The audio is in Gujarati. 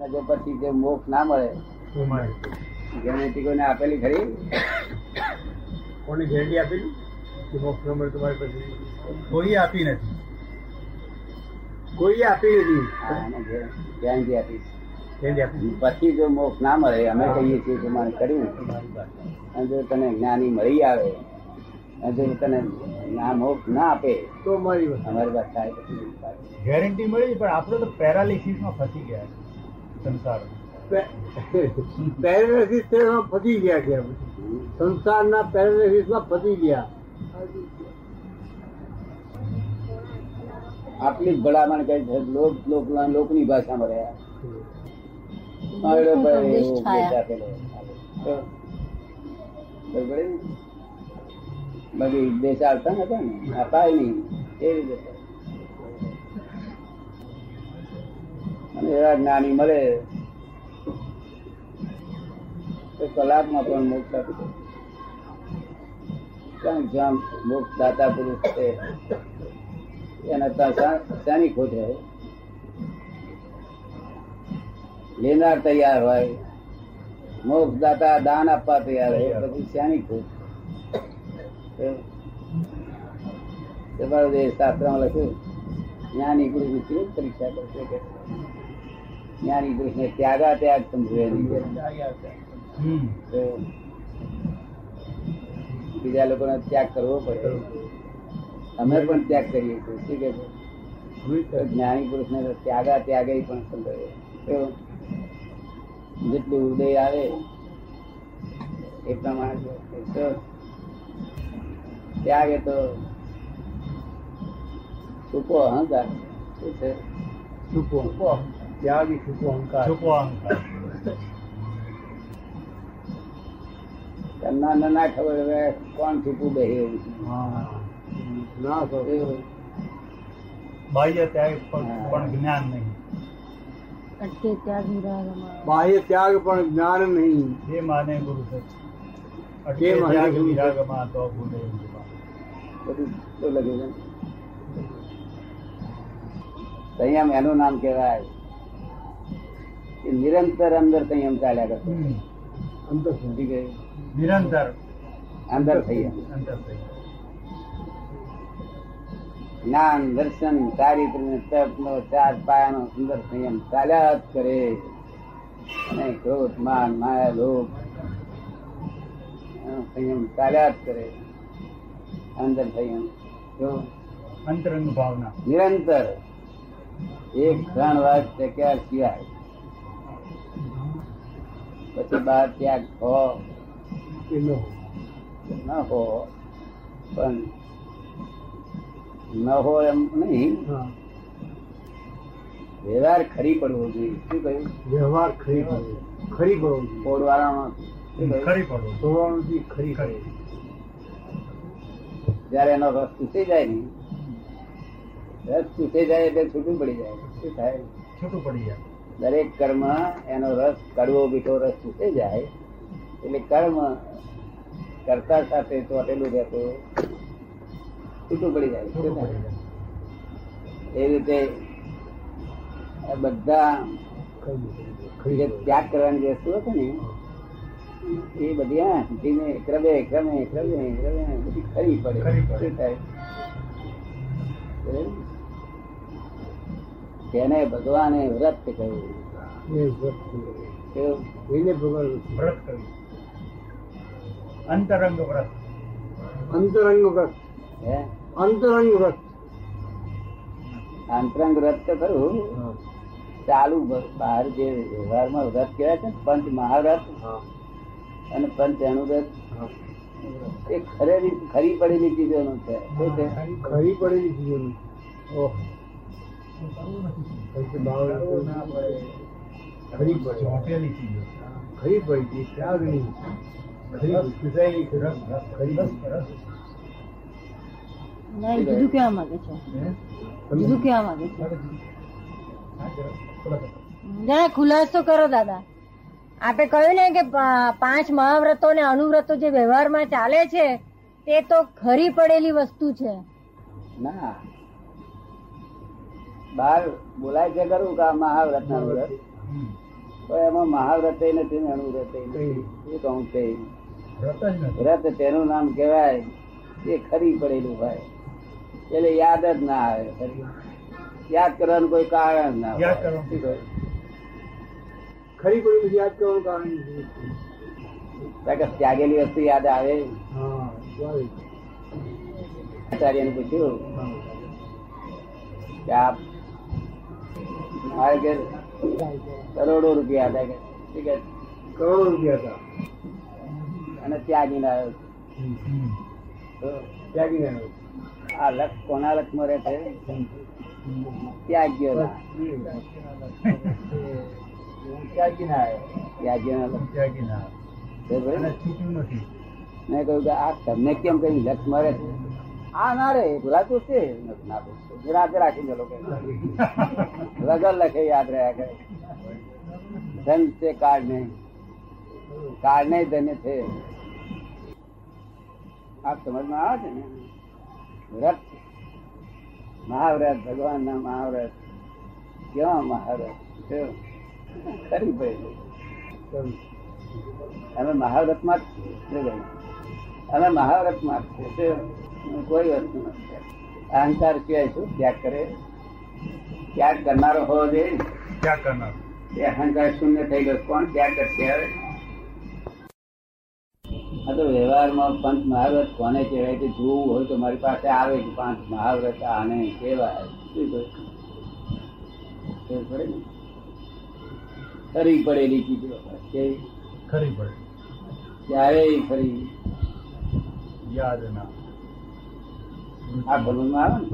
અને જો પછી જે મોક્ષ ના મળે ગેરંટી કોઈને આપેલી ખરી? કોને ગેરંટી આપેલી? કે મોક્ષ ન મળે તમારી પછી કોઈ આપી નથી. કોઈ આપી નથી. ગેરંટી આપી. પછી જો મોક્ષ ના મળે અમે કહીએ છીએ કે મારે કર્યું. અને જો તને જ્ઞાની મળી આવે અને જો તને ના મોક્ષ ના આપે તો મળી અમારી વાત થાય ગેરંટી મળી પણ આપણે તો પેરાલિસિસમાં ફસી ગયા સંસાર. પેરેલિસિસ ફસી ગયા છે સંસારના પેરેલિસિસમાં ફસી ગયા. આટલી ભલામણ કરી છે. લોક લોક લોકની ભાષામાં રહ્યા. એવો? બાકી ઉપદેશ આવતા નતા ને? અપાય નહીં. એ રીતે. એવા જ્ઞાની મળે તો કલાકમાં પણ મોક્ષ આપી દે. કારણ જ્યાં મોક્ષ દાતા પુરુષ છે? એના ત્યાં શાની ખોટ લેનાર તૈયાર હોય. મોક્ષ દાતા દાન આપવા તૈયાર હોય. પછી શાની ખોટ? તમારું શાસ્ત્રમાં લખ્યું, જ્ઞાની ગુરુ પરીક્ષા કરશે? જ્ઞાની પુરુષ ને ત્યાગા ત્યાગ. તો બીજા લોકોનો ત્યાગ કરવો પડે. અમે પણ ત્યાગ કરીએ છીએ. શું કે? જ્ઞાની પુરુષ ને ત્યાગા ત્યાગે પણ સમજાવે જેટલું ઉદય આવે એ પ્રમાણે ત્યાગે તો છૂપો અહંકાર. શું છે? છૂપો ત્યાગી છૂપો અહંકાર. છૂપો અહંકાર. એમના ના ખબર હવે કોણ છૂપું બે એવું. હા. ના બાહ્ય ત્યાગ પણ જ્ઞાન નહીં. બાહ્ય ત્યાગ પણ જ્ઞાન નહીં. જે માને ગુરુ સચ ત્યાગ વિરાગમાં તો ભૂલે બધું છે. સંયમ એનું નામ કહેવાય. નિરંતર અંદર સંયમ ચાલ્યા કરતો અંદર સમજી ગયું નિરંતર. અંદર સંયમ. જ્ઞાન દર્શન ચારિત્ર ને તપ નો ચાર પાયાનો સુંદર સંયમ ચાલ્યા જ કરે. અને ક્રોધ માન માયા લોભ સંયમ ચાલ્યા જ કરે. અંદર સંયમ જો અંતરંગ ભાવના. નિરંતર. એક ત્રણ વાત ટક્યા સિવાય. પછી બાર ત્યાગ હો. ન હો. પણ ન હો એમ નહીં. વ્યવહાર ખરી પડવો જોઈએ. શું કહ્યું? વ્યવહાર ખરી ખરી પડવો જોઈએ. પોડવાળાનો શું ખરી પડવું. સોળાણુંથી ખરી ખરી. જયારે એનો રસ તૂટી જાય ને રસ તૂટી જાય એટલે છૂટું પડી જાય. શું થાય? છૂટું પડી જાય. દરેક કર્મ એનો રસ કડવો મીઠો રસ તૂટી જાય એટલે કર્મ કરતા સાથે ચોટેલું રહેતું છૂટું પડી જાય છૂટું એ રીતે આ બધા જે ત્યાગ કરવાની વસ્તુ છે ને એ બધી હા ધીમે ક્રમે ક્રમે ક્રમે ક્રમે બધી ખરી પડે ખરી પડે. શું થાય? તેને ભગવાને વ્રત કહ્યું. એને ભગવાન વ્રત અંતરંગ વ્રત. અંતરંગ વ્રત. હે? અંતરંગ વ્રત. અંતરંગ વ્રત તો ખરું. ચાલુ બહાર જે વ્યવહારમાં વ્રત કહેવાય છે ને, પંચ મહાવ્રત હા. અને પંચ અણુવ્રત. એ ખરેલી ખરી પડેલી ચીજોનું છે. છે? ખરી પડેલી ચીજોની ખરી પડે ખરી પડી ત્યાગની માંગે છે? માંગે છે? ખુલાસો કરો દાદા. આપે કહ્યું ને કે પાંચ મહાવ્રતો ને અનુવ્રતો જે વ્યવહારમાં ચાલે છે તે તો ખરી પડેલી વસ્તુ છે. ના. બહાર બોલાય છે ખરું કે મહાવ્રત. ના વ્રત તો એમાં મહાવ્રત નથી ને અણુવ્રત એ કહું છે વ્રત તેનું નામ કહેવાય એ ખરી પડેલું ભાઈ એટલે યાદ જ ના આવે. યાદ કરવાનું કોઈ કારણ ના યાદ કરવાનું. ખરી પડેલું યાદ કરવાનું કારણ કે ત્યાગેલી વસ્તુ યાદ આવે. આચાર્ય આચાર્યને પૂછ્યું કે આપ મારે ઘેર કરોડો રૂપિયા હતા કે. કરોડો રૂપિયા હતા. અને ત્યાગીને આવ્યો. હમ. તો ત્યાગી ના આ લક્ષ કોના લક્ષમાં રહે છે? ત્યાગ્યો ના ત્યાગી ના આવ્યો. ત્યાગ્યો ના લક્ષ ત્યાગી ના છે બરાબર અને ને? છૂટ્યું નથી. મેં કહ્યું કે આ તમને કેમ કઈ લક્ષ મરે છે? આ ના રે ભૂલાતું છે. ના પૂછતું રાતે રાખી દે લોકો વગર લખે યાદ રહ્યા કરે. ધન છે, કાળ નહીં. કાળ નહીં, ધન છે. આ સમજમાં આવે છે ને? વ્રત. મહાવ્રત ભગવાન ના મહાવ્રત. કેવા મહાવ્રત? કરી પડેલું અમે મહાવ્રતમાં જ અમે મહાવ્રતમાં? કોઈ વસ્તુ નથી. અહંકાર સિવાય શું? ત્યાગ કરે. ત્યાગ કરનારો હોવો જોઈએ ત્યાગ કરનારો. એ અહંકાર શૂન્ય થઈ ગયો. કોણ ત્યાગ કરશે હવે? આ તો વ્યવહારમાં પંચ મહાવ્રત કોને કહેવાય કે જોવું હોય તો મારી પાસે આવે કે પાંચ મહાવ્રત આને કહેવાય. શું ને? ખરી પડેલી ચીજો? ખરી પડે ક્યારે ફરી યાદ ના. આ ભલું આવે ને?